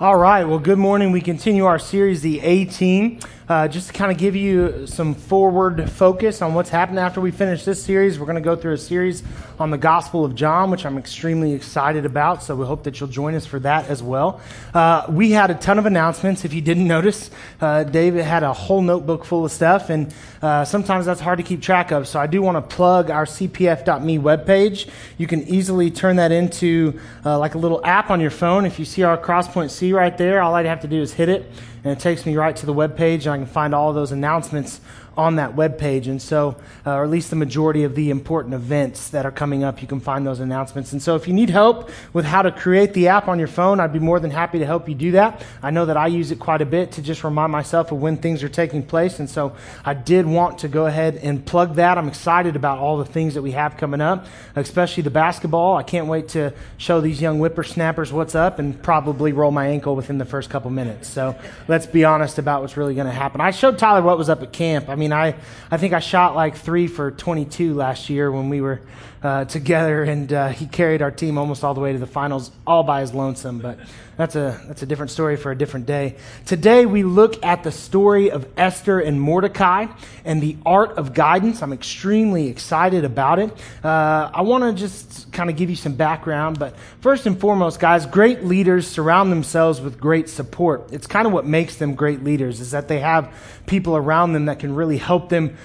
All right. Well, good morning. We continue our series, The A Team. Uh, just to kind of give you some forward focus on what's happened after we finish this series, we're going to go through a series on the Gospel of John, which I'm extremely excited about. So we hope that you'll join us for that as well. Uh, we had a ton of announcements. If you didn't notice, uh, David had a whole notebook full of stuff, and uh, sometimes that's hard to keep track of. So I do want to plug our CPF.me webpage. You can easily turn that into uh, like a little app on your phone. If you see our Crosspoint C right there, all I'd have to do is hit it and it takes me right to the web page, and I can find all those announcements on that web page. And so, uh, or at least the majority of the important events that are coming up, you can find those announcements. And so, if you need help with how to create the app on your phone, I'd be more than happy to help you do that. I know that I use it quite a bit to just remind myself of when things are taking place. And so, I did want to go ahead and plug that. I'm excited about all the things that we have coming up, especially the basketball. I can't wait to show these young whippersnappers what's up and probably roll my ankle within the first couple minutes. So, let's be honest about what's really going to happen. I showed Tyler what was up at camp. I mean, I, I think I shot like three for 22 last year when we were uh, together, and uh, he carried our team almost all the way to the finals all by his lonesome. But that's a, that's a different story for a different day. Today, we look at the story of Esther and Mordecai and the art of guidance. I'm extremely excited about it. Uh, I want to just kind of give you some background, but first and foremost, guys, great leaders surround themselves with great support. It's kind of what makes them great leaders, is that they have people around them that can really help them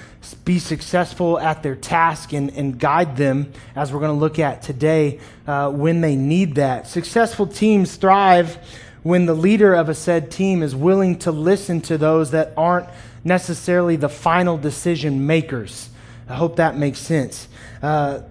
be successful at their task and, and guide them, as we're going to look at today, uh, when they need that. Successful teams thrive when the leader of a said team is willing to listen to those that aren't necessarily the final decision makers. I hope that makes sense. Uh,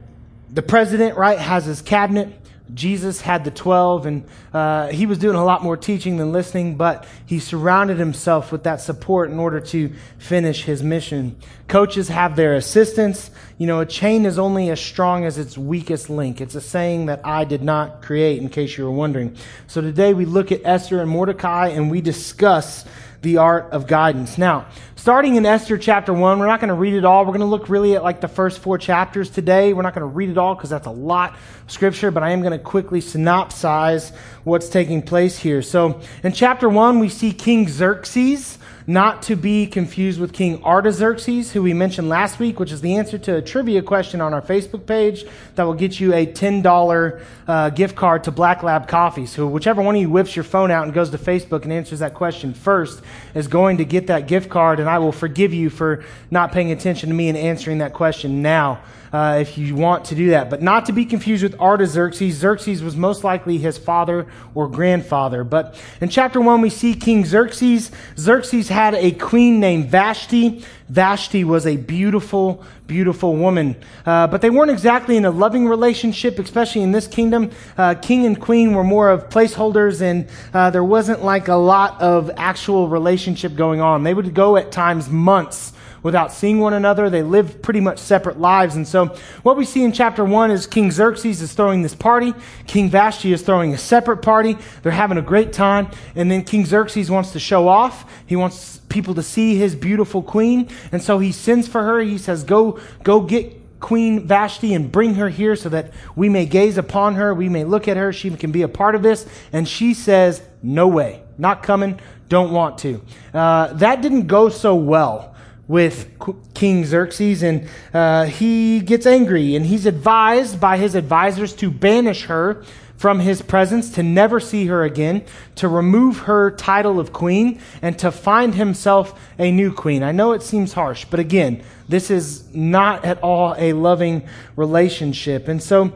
the president, right, has his cabinet. Jesus had the 12, and uh, he was doing a lot more teaching than listening, but he surrounded himself with that support in order to finish his mission. Coaches have their assistants. You know, a chain is only as strong as its weakest link. It's a saying that I did not create, in case you were wondering. So today we look at Esther and Mordecai, and we discuss the art of guidance. Now, starting in Esther chapter 1, we're not going to read it all. We're going to look really at like the first four chapters today. We're not going to read it all because that's a lot of scripture, but I am going to quickly synopsize what's taking place here. So, in chapter 1, we see King Xerxes not to be confused with King Artaxerxes, who we mentioned last week, which is the answer to a trivia question on our Facebook page that will get you a $10 uh, gift card to Black Lab Coffee. So, whichever one of you whips your phone out and goes to Facebook and answers that question first is going to get that gift card, and I will forgive you for not paying attention to me and answering that question now uh, if you want to do that. But not to be confused with Artaxerxes. Xerxes was most likely his father or grandfather. But in chapter 1, we see King Xerxes. Xerxes had a queen named Vashti. Vashti was a beautiful, beautiful woman. Uh, but they weren't exactly in a loving relationship, especially in this kingdom. Uh, king and queen were more of placeholders, and uh, there wasn't like a lot of actual relationship going on. They would go at times months without seeing one another. They lived pretty much separate lives. And so what we see in chapter one is King Xerxes is throwing this party. King Vashti is throwing a separate party. They're having a great time. And then King Xerxes wants to show off. He wants people to see his beautiful queen. And so he sends for her. He says, go, go get Queen Vashti and bring her here so that we may gaze upon her, we may look at her, she can be a part of this. And she says, No way, not coming, don't want to. Uh, that didn't go so well with King Xerxes, and uh, he gets angry, and he's advised by his advisors to banish her from his presence, to never see her again, to remove her title of queen, and to find himself a new queen. I know it seems harsh, but again, this is not at all a loving relationship. And so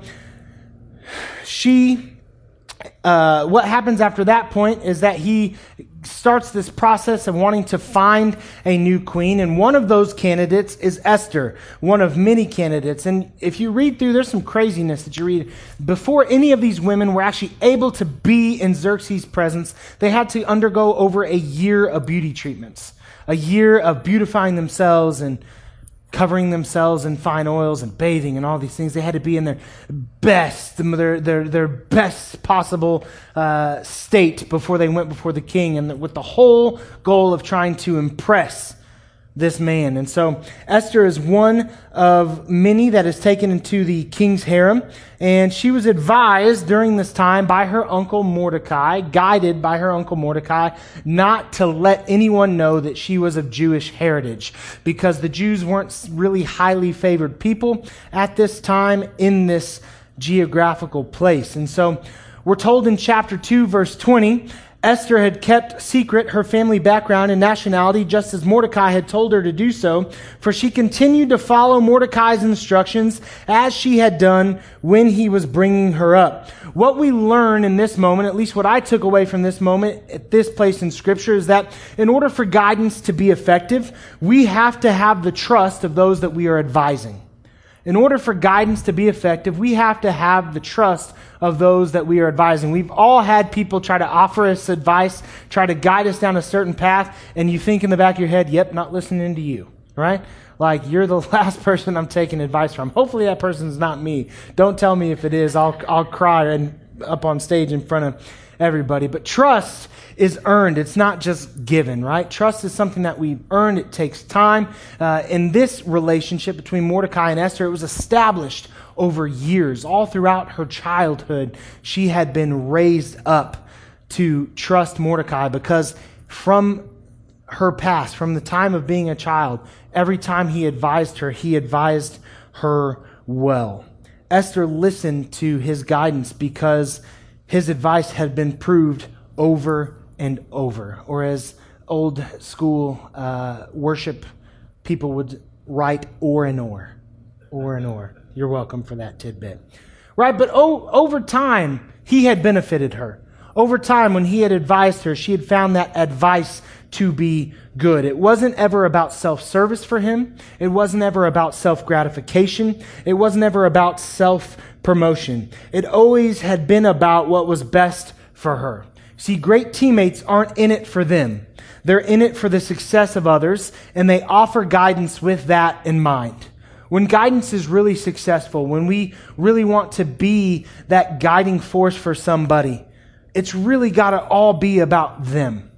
she, uh, what happens after that point is that he starts this process of wanting to find a new queen. And one of those candidates is Esther, one of many candidates. And if you read through, there's some craziness that you read. Before any of these women were actually able to be in Xerxes' presence, they had to undergo over a year of beauty treatments, a year of beautifying themselves and covering themselves in fine oils and bathing and all these things. They had to be in their best, their, their, their best possible uh, state before they went before the king, and with the whole goal of trying to impress this man. And so Esther is one of many that is taken into the king's harem. And she was advised during this time by her uncle Mordecai, guided by her uncle Mordecai, not to let anyone know that she was of Jewish heritage because the Jews weren't really highly favored people at this time in this geographical place. And so we're told in chapter 2, verse 20, Esther had kept secret her family background and nationality just as Mordecai had told her to do so, for she continued to follow Mordecai's instructions as she had done when he was bringing her up. What we learn in this moment, at least what I took away from this moment at this place in scripture is that in order for guidance to be effective, we have to have the trust of those that we are advising. In order for guidance to be effective, we have to have the trust of those that we are advising. We've all had people try to offer us advice, try to guide us down a certain path, and you think in the back of your head, yep, not listening to you, right? Like, you're the last person I'm taking advice from. Hopefully that person's not me. Don't tell me if it is. I'll, I'll cry and up on stage in front of everybody. But trust is earned. It's not just given, right? Trust is something that we earn. It takes time. Uh, in this relationship between Mordecai and Esther, it was established over years. All throughout her childhood, she had been raised up to trust Mordecai because from her past, from the time of being a child, every time he advised her, he advised her well. Esther listened to his guidance because his advice had been proved over and over. Or as old school uh, worship people would write, or and or. Or and or. You're welcome for that tidbit. Right? But over time, he had benefited her. Over time, when he had advised her, she had found that advice to be good. It wasn't ever about self service for him. It wasn't ever about self gratification. It wasn't ever about self promotion. It always had been about what was best for her. See, great teammates aren't in it for them. They're in it for the success of others, and they offer guidance with that in mind. When guidance is really successful, when we really want to be that guiding force for somebody, it's really got to all be about them.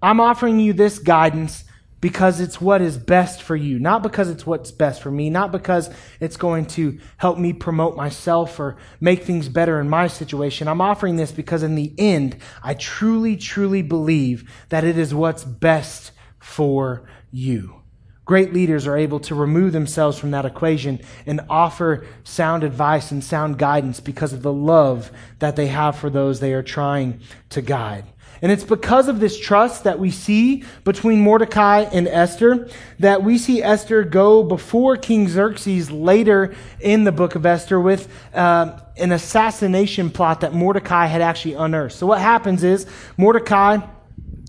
I'm offering you this guidance because it's what is best for you, not because it's what's best for me, not because it's going to help me promote myself or make things better in my situation. I'm offering this because in the end, I truly, truly believe that it is what's best for you. Great leaders are able to remove themselves from that equation and offer sound advice and sound guidance because of the love that they have for those they are trying to guide. And it's because of this trust that we see between Mordecai and Esther that we see Esther go before King Xerxes later in the book of Esther with uh, an assassination plot that Mordecai had actually unearthed. So what happens is Mordecai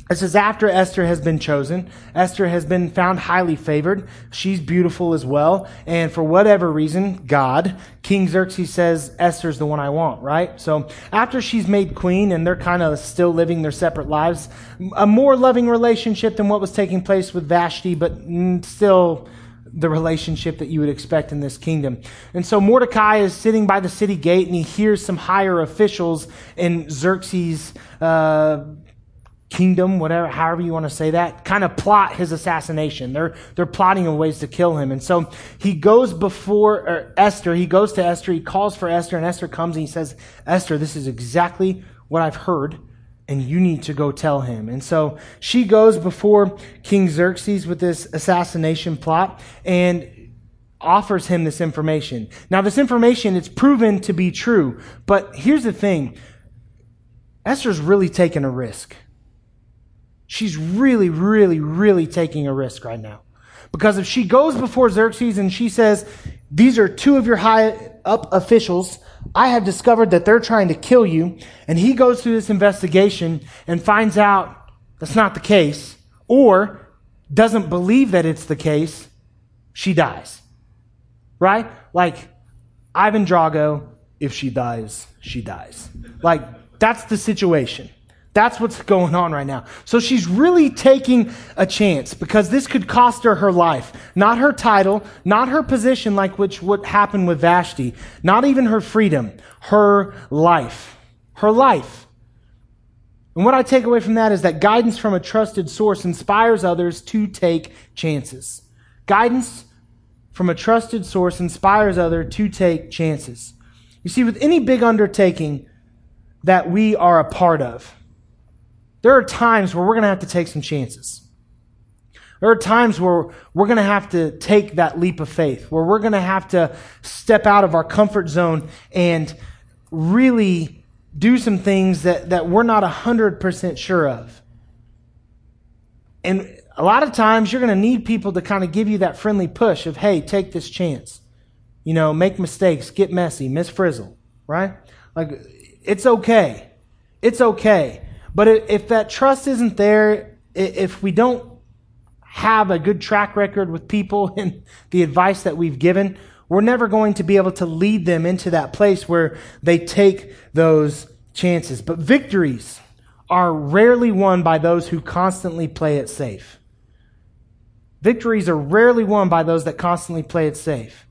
this is after Esther has been chosen. Esther has been found highly favored. She's beautiful as well. And for whatever reason, God, King Xerxes says, Esther's the one I want, right? So after she's made queen and they're kind of still living their separate lives, a more loving relationship than what was taking place with Vashti, but still the relationship that you would expect in this kingdom. And so Mordecai is sitting by the city gate and he hears some higher officials in Xerxes' uh, kingdom, whatever, however you want to say that, kind of plot his assassination. They're, they're plotting in ways to kill him. And so he goes before er, Esther, he goes to Esther, he calls for Esther, and Esther comes and he says, Esther, this is exactly what I've heard, and you need to go tell him. And so she goes before King Xerxes with this assassination plot and offers him this information. Now, this information, it's proven to be true, but here's the thing. Esther's really taking a risk. She's really, really, really taking a risk right now. Because if she goes before Xerxes and she says, These are two of your high up officials, I have discovered that they're trying to kill you, and he goes through this investigation and finds out that's not the case, or doesn't believe that it's the case, she dies. Right? Like Ivan Drago, if she dies, she dies. Like, that's the situation. That's what's going on right now. So she's really taking a chance because this could cost her her life. Not her title, not her position like which what happened with Vashti, not even her freedom, her life. Her life. And what I take away from that is that guidance from a trusted source inspires others to take chances. Guidance from a trusted source inspires others to take chances. You see, with any big undertaking that we are a part of, there are times where we're going to have to take some chances. There are times where we're going to have to take that leap of faith, where we're going to have to step out of our comfort zone and really do some things that, that we're not 100% sure of. And a lot of times you're going to need people to kind of give you that friendly push of, hey, take this chance. You know, make mistakes, get messy, miss frizzle, right? Like, it's okay. It's okay. But if that trust isn't there, if we don't have a good track record with people and the advice that we've given, we're never going to be able to lead them into that place where they take those chances. But victories are rarely won by those who constantly play it safe. Victories are rarely won by those that constantly play it safe.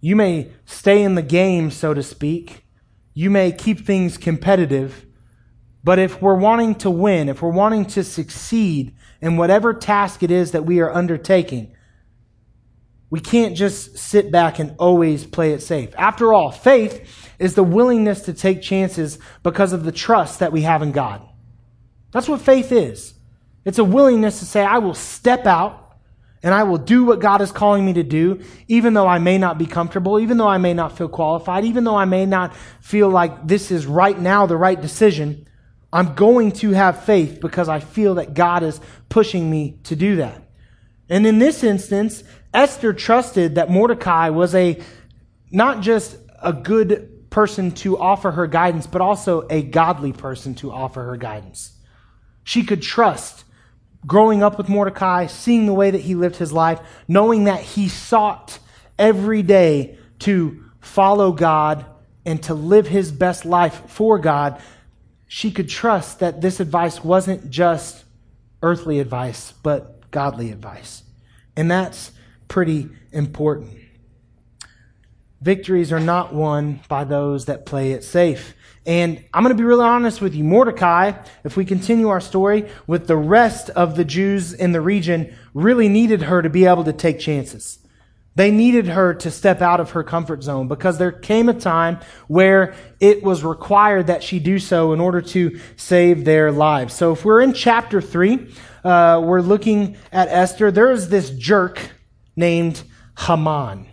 You may stay in the game, so to speak. You may keep things competitive. But if we're wanting to win, if we're wanting to succeed in whatever task it is that we are undertaking, we can't just sit back and always play it safe. After all, faith is the willingness to take chances because of the trust that we have in God. That's what faith is. It's a willingness to say, I will step out and I will do what God is calling me to do, even though I may not be comfortable, even though I may not feel qualified, even though I may not feel like this is right now the right decision. I'm going to have faith because I feel that God is pushing me to do that. And in this instance, Esther trusted that Mordecai was a not just a good person to offer her guidance, but also a godly person to offer her guidance. She could trust growing up with Mordecai, seeing the way that he lived his life, knowing that he sought every day to follow God and to live his best life for God, she could trust that this advice wasn't just earthly advice, but godly advice. And that's pretty important. Victories are not won by those that play it safe. And I'm going to be really honest with you. Mordecai, if we continue our story, with the rest of the Jews in the region, really needed her to be able to take chances. They needed her to step out of her comfort zone because there came a time where it was required that she do so in order to save their lives. So if we're in chapter 3, uh, we're looking at Esther. There is this jerk named Haman.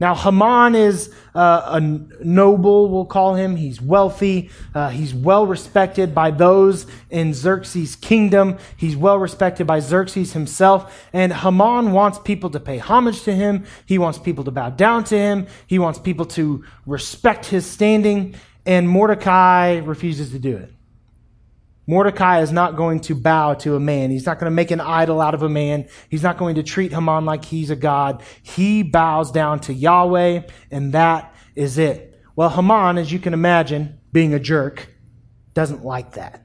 Now, Haman is uh, a noble, we'll call him. He's wealthy. Uh, he's well respected by those in Xerxes' kingdom. He's well respected by Xerxes himself. And Haman wants people to pay homage to him. He wants people to bow down to him. He wants people to respect his standing. And Mordecai refuses to do it. Mordecai is not going to bow to a man. He's not going to make an idol out of a man. He's not going to treat Haman like he's a god. He bows down to Yahweh, and that is it. Well, Haman, as you can imagine, being a jerk, doesn't like that.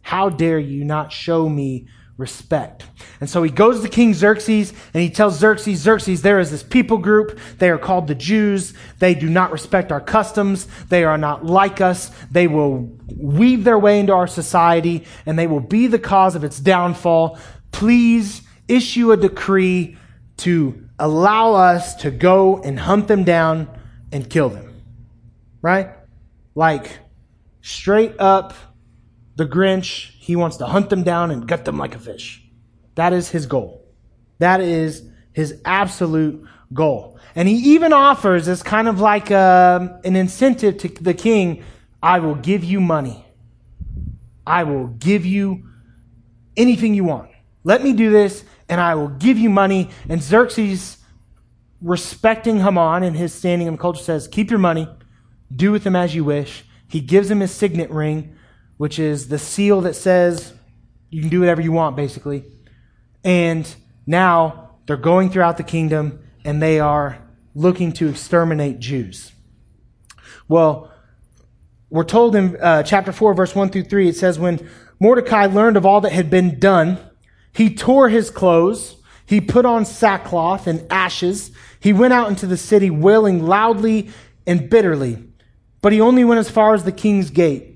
How dare you not show me respect. And so he goes to King Xerxes and he tells Xerxes, Xerxes, there is this people group. They are called the Jews. They do not respect our customs. They are not like us. They will weave their way into our society and they will be the cause of its downfall. Please issue a decree to allow us to go and hunt them down and kill them. Right? Like straight up the Grinch, he wants to hunt them down and gut them like a fish. That is his goal. That is his absolute goal. And he even offers as kind of like a, um, an incentive to the king I will give you money. I will give you anything you want. Let me do this, and I will give you money. And Xerxes, respecting Haman and his standing in the culture, says, Keep your money, do with him as you wish. He gives him his signet ring which is the seal that says you can do whatever you want, basically. And now they're going throughout the kingdom and they are looking to exterminate Jews. Well, we're told in uh, chapter 4, verse 1 through 3, it says, When Mordecai learned of all that had been done, he tore his clothes, he put on sackcloth and ashes, he went out into the city wailing loudly and bitterly. But he only went as far as the king's gate.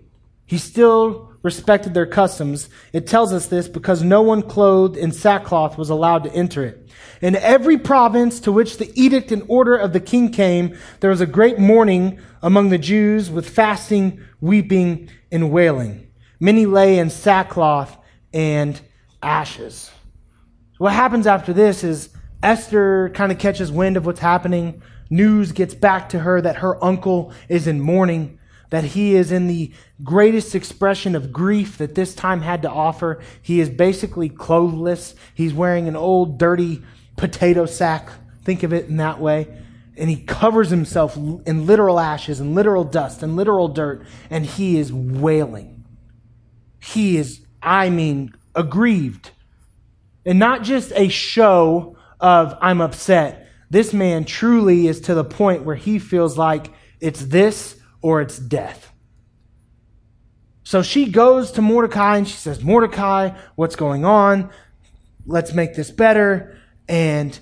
He still respected their customs. It tells us this because no one clothed in sackcloth was allowed to enter it. In every province to which the edict and order of the king came, there was a great mourning among the Jews with fasting, weeping, and wailing. Many lay in sackcloth and ashes. What happens after this is Esther kind of catches wind of what's happening. News gets back to her that her uncle is in mourning, that he is in the greatest expression of grief that this time had to offer. He is basically clothless. He's wearing an old, dirty potato sack. Think of it in that way. And he covers himself in literal ashes and literal dust and literal dirt, and he is wailing. He is, I mean, aggrieved. And not just a show of, I'm upset. This man truly is to the point where he feels like it's this or it's death. So she goes to Mordecai and she says, Mordecai, what's going on? Let's make this better and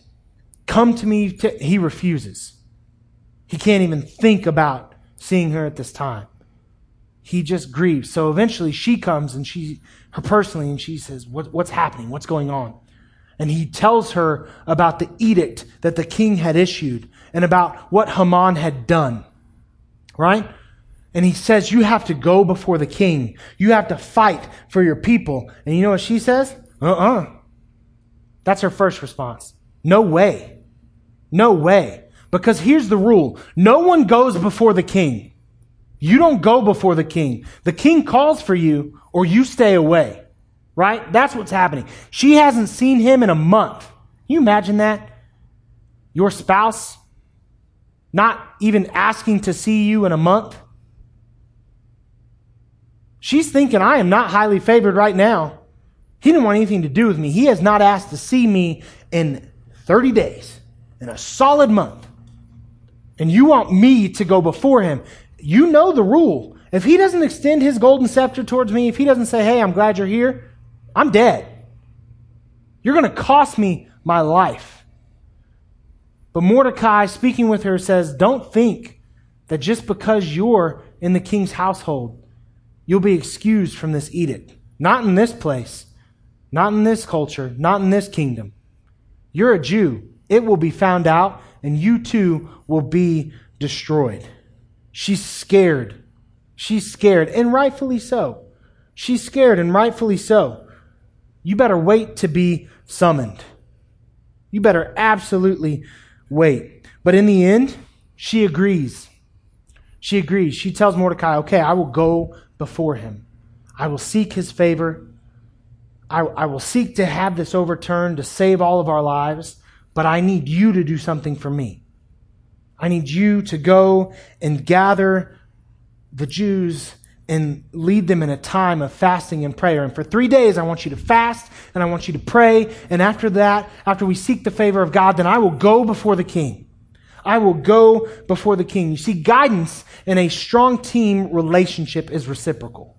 come to me. He refuses. He can't even think about seeing her at this time. He just grieves. So eventually she comes and she, her personally, and she says, what, What's happening? What's going on? And he tells her about the edict that the king had issued and about what Haman had done. Right? And he says, You have to go before the king. You have to fight for your people. And you know what she says? Uh uh-uh. uh that's her first response. No way. No way. Because here's the rule. No one goes before the king. You don't go before the king. The king calls for you or you stay away. Right? That's what's happening. She hasn't seen him in a month. Can you imagine that? Your spouse not even asking to see you in a month. She's thinking, I am not highly favored right now. He didn't want anything to do with me. He has not asked to see me in 30 days, in a solid month. And you want me to go before him. You know the rule. If he doesn't extend his golden scepter towards me, if he doesn't say, hey, I'm glad you're here, I'm dead. You're going to cost me my life. But Mordecai, speaking with her, says, Don't think that just because you're in the king's household, you'll be excused from this edict. Not in this place. Not in this culture, not in this kingdom. You're a Jew. It will be found out, and you too will be destroyed. She's scared. She's scared, and rightfully so. She's scared, and rightfully so. You better wait to be summoned. You better absolutely wait. But in the end, she agrees. She agrees. She tells Mordecai, okay, I will go before him. I will seek his favor. I, I will seek to have this overturned to save all of our lives, but I need you to do something for me. I need you to go and gather the Jews and lead them in a time of fasting and prayer. And for three days, I want you to fast and I want you to pray. And after that, after we seek the favor of God, then I will go before the king. I will go before the king. You see, guidance in a strong team relationship is reciprocal.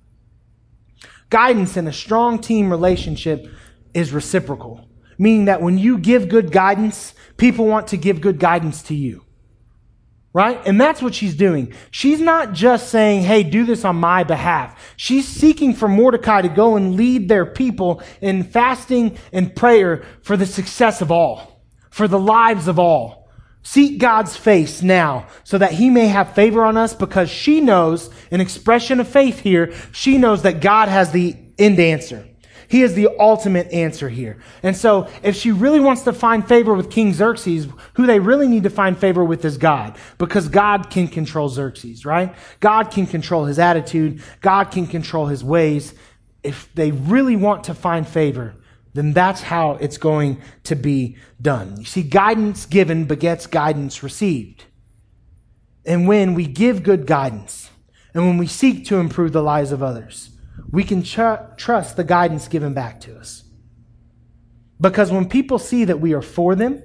Guidance in a strong team relationship is reciprocal, meaning that when you give good guidance, people want to give good guidance to you. Right? And that's what she's doing. She's not just saying, hey, do this on my behalf. She's seeking for Mordecai to go and lead their people in fasting and prayer for the success of all, for the lives of all. Seek God's face now so that he may have favor on us because she knows, an expression of faith here, she knows that God has the end answer. He is the ultimate answer here. And so, if she really wants to find favor with King Xerxes, who they really need to find favor with is God, because God can control Xerxes, right? God can control his attitude. God can control his ways. If they really want to find favor, then that's how it's going to be done. You see, guidance given begets guidance received. And when we give good guidance, and when we seek to improve the lives of others, we can tr- trust the guidance given back to us. Because when people see that we are for them,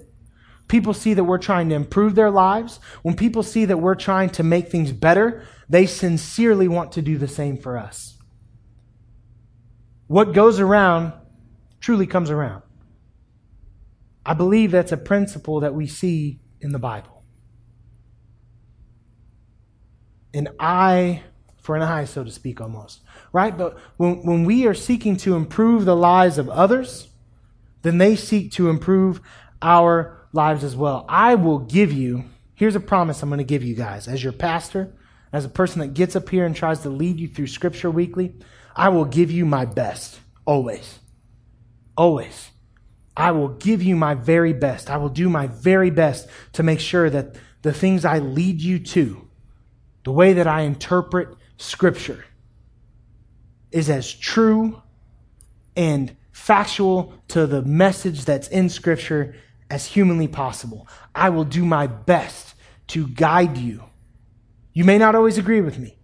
people see that we're trying to improve their lives, when people see that we're trying to make things better, they sincerely want to do the same for us. What goes around truly comes around. I believe that's a principle that we see in the Bible. An eye for an eye, so to speak, almost. Right? But when, when we are seeking to improve the lives of others, then they seek to improve our lives as well. I will give you, here's a promise I'm going to give you guys as your pastor, as a person that gets up here and tries to lead you through Scripture weekly. I will give you my best, always. Always. I will give you my very best. I will do my very best to make sure that the things I lead you to, the way that I interpret Scripture, is as true and factual to the message that's in Scripture as humanly possible. I will do my best to guide you. You may not always agree with me.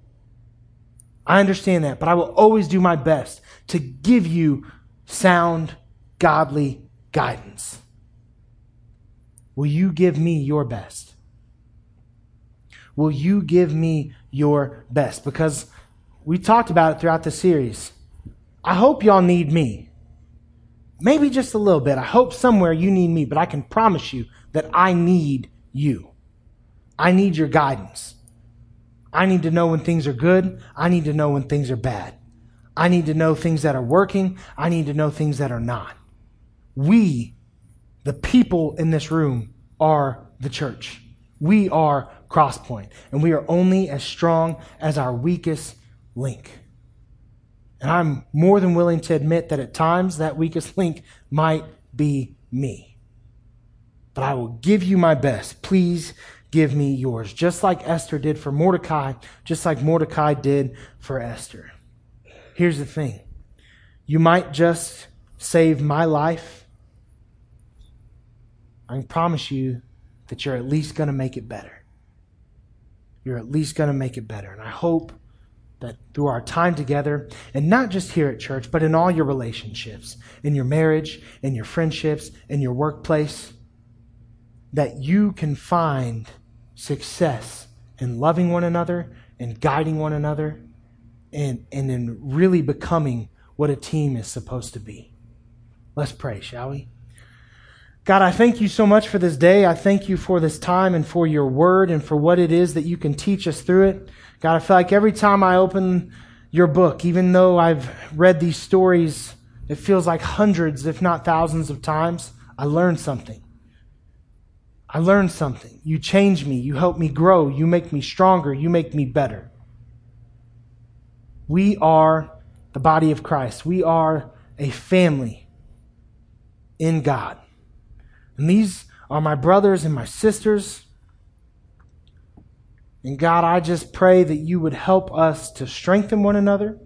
I understand that, but I will always do my best to give you sound, godly guidance. Will you give me your best? Will you give me your best? Because we talked about it throughout the series. I hope y'all need me. Maybe just a little bit. I hope somewhere you need me, but I can promise you that I need you. I need your guidance. I need to know when things are good. I need to know when things are bad. I need to know things that are working. I need to know things that are not. We, the people in this room, are the church. We are Crosspoint, and we are only as strong as our weakest link. And I'm more than willing to admit that at times that weakest link might be me. But I will give you my best. Please give me yours. Just like Esther did for Mordecai, just like Mordecai did for Esther. Here's the thing you might just save my life. I can promise you that you're at least going to make it better. You're at least going to make it better. And I hope that through our time together, and not just here at church, but in all your relationships, in your marriage, in your friendships, in your workplace, that you can find success in loving one another and guiding one another and, and in really becoming what a team is supposed to be. Let's pray, shall we? God, I thank you so much for this day. I thank you for this time and for your word and for what it is that you can teach us through it. God, I feel like every time I open your book, even though I've read these stories, it feels like hundreds, if not thousands of times, I learn something. I learn something. You change me. You help me grow. You make me stronger. You make me better. We are the body of Christ. We are a family in God. And these are my brothers and my sisters. And God, I just pray that you would help us to strengthen one another.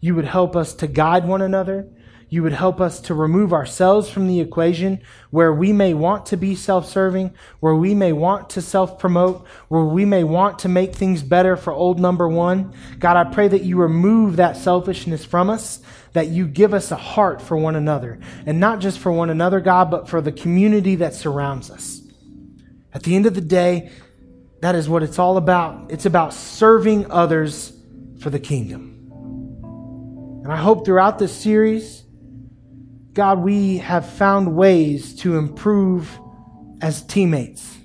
You would help us to guide one another. You would help us to remove ourselves from the equation where we may want to be self serving, where we may want to self promote, where we may want to make things better for old number one. God, I pray that you remove that selfishness from us, that you give us a heart for one another. And not just for one another, God, but for the community that surrounds us. At the end of the day, that is what it's all about. It's about serving others for the kingdom. And I hope throughout this series, God, we have found ways to improve as teammates.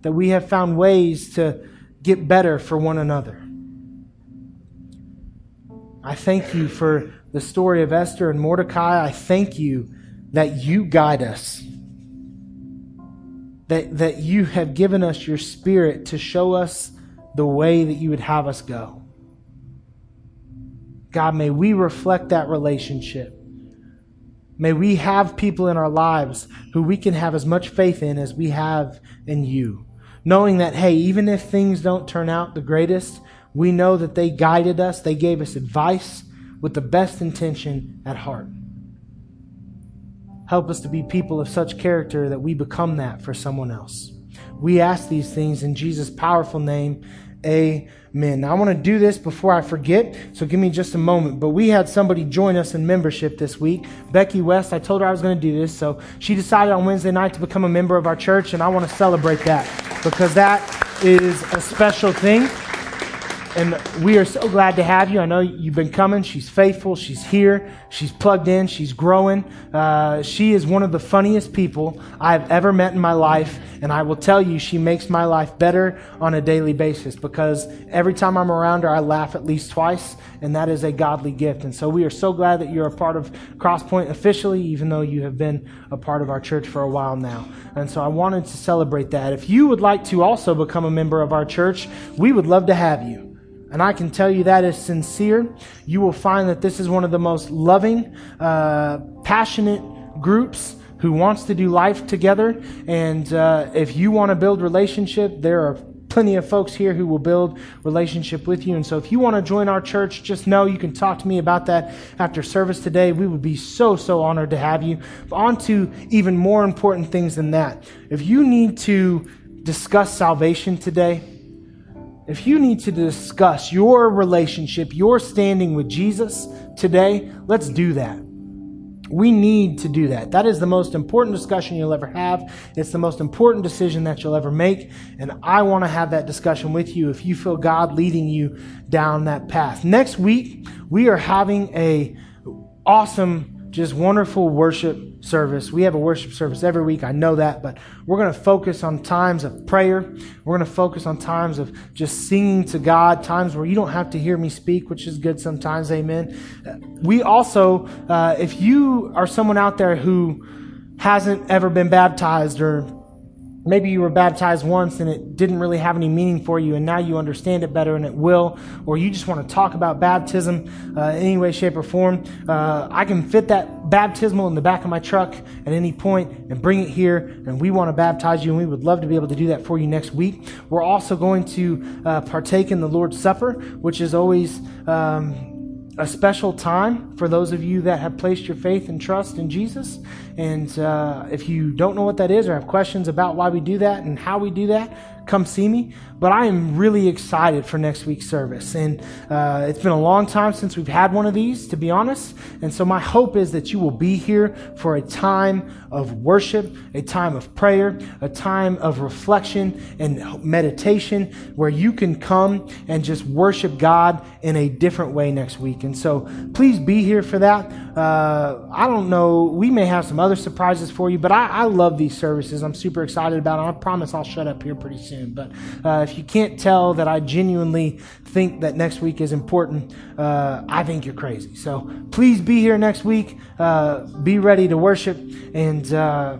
That we have found ways to get better for one another. I thank you for the story of Esther and Mordecai. I thank you that you guide us that, that you have given us your spirit to show us the way that you would have us go. God, may we reflect that relationship. May we have people in our lives who we can have as much faith in as we have in you. Knowing that, hey, even if things don't turn out the greatest, we know that they guided us, they gave us advice with the best intention at heart. Help us to be people of such character that we become that for someone else. We ask these things in Jesus' powerful name. Amen. Now, I want to do this before I forget, so give me just a moment. But we had somebody join us in membership this week. Becky West, I told her I was going to do this, so she decided on Wednesday night to become a member of our church, and I want to celebrate that because that is a special thing. And we are so glad to have you. I know you've been coming. She's faithful. She's here. She's plugged in. She's growing. Uh, she is one of the funniest people I've ever met in my life. And I will tell you, she makes my life better on a daily basis because every time I'm around her, I laugh at least twice. And that is a godly gift. And so we are so glad that you're a part of Crosspoint officially, even though you have been a part of our church for a while now. And so I wanted to celebrate that. If you would like to also become a member of our church, we would love to have you. And I can tell you that is sincere. You will find that this is one of the most loving, uh, passionate groups who wants to do life together. And uh, if you want to build relationship, there are plenty of folks here who will build relationship with you. And so if you want to join our church, just know you can talk to me about that after service today. We would be so, so honored to have you. But on to even more important things than that. If you need to discuss salvation today, if you need to discuss your relationship, your standing with Jesus today, let's do that. We need to do that. That is the most important discussion you'll ever have. It's the most important decision that you'll ever make. And I want to have that discussion with you if you feel God leading you down that path. Next week, we are having a awesome just wonderful worship service. We have a worship service every week. I know that, but we're going to focus on times of prayer. We're going to focus on times of just singing to God, times where you don't have to hear me speak, which is good sometimes. Amen. We also, uh, if you are someone out there who hasn't ever been baptized or Maybe you were baptized once and it didn't really have any meaning for you, and now you understand it better and it will. Or you just want to talk about baptism uh, in any way, shape, or form. Uh, I can fit that baptismal in the back of my truck at any point and bring it here, and we want to baptize you, and we would love to be able to do that for you next week. We're also going to uh, partake in the Lord's Supper, which is always. Um, a special time for those of you that have placed your faith and trust in Jesus. And uh, if you don't know what that is or have questions about why we do that and how we do that, come see me. But I am really excited for next week's service. And uh, it's been a long time since we've had one of these, to be honest. And so my hope is that you will be here for a time of worship, a time of prayer, a time of reflection and meditation where you can come and just worship God in a different way next week. And so please be here for that. Uh, I don't know. We may have some other surprises for you, but I, I love these services. I'm super excited about them. I promise I'll shut up here pretty soon. But uh, if you can't tell that I genuinely think that next week is important, uh, I think you're crazy. So please be here next week. Uh, be ready to worship, and uh,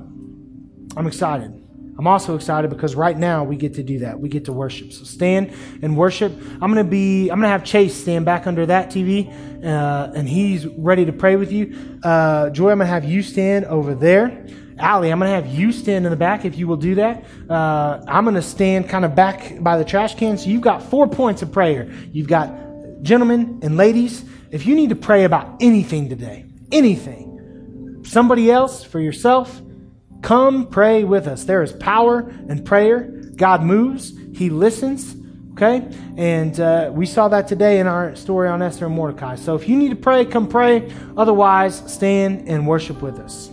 I'm excited. I'm also excited because right now we get to do that. We get to worship. So stand and worship. I'm gonna be. I'm gonna have Chase stand back under that TV, uh, and he's ready to pray with you. Uh, Joy, I'm gonna have you stand over there. Allie, I'm going to have you stand in the back if you will do that. Uh, I'm going to stand kind of back by the trash can. So you've got four points of prayer. You've got gentlemen and ladies. If you need to pray about anything today, anything, somebody else, for yourself, come pray with us. There is power in prayer. God moves, He listens. Okay? And uh, we saw that today in our story on Esther and Mordecai. So if you need to pray, come pray. Otherwise, stand and worship with us.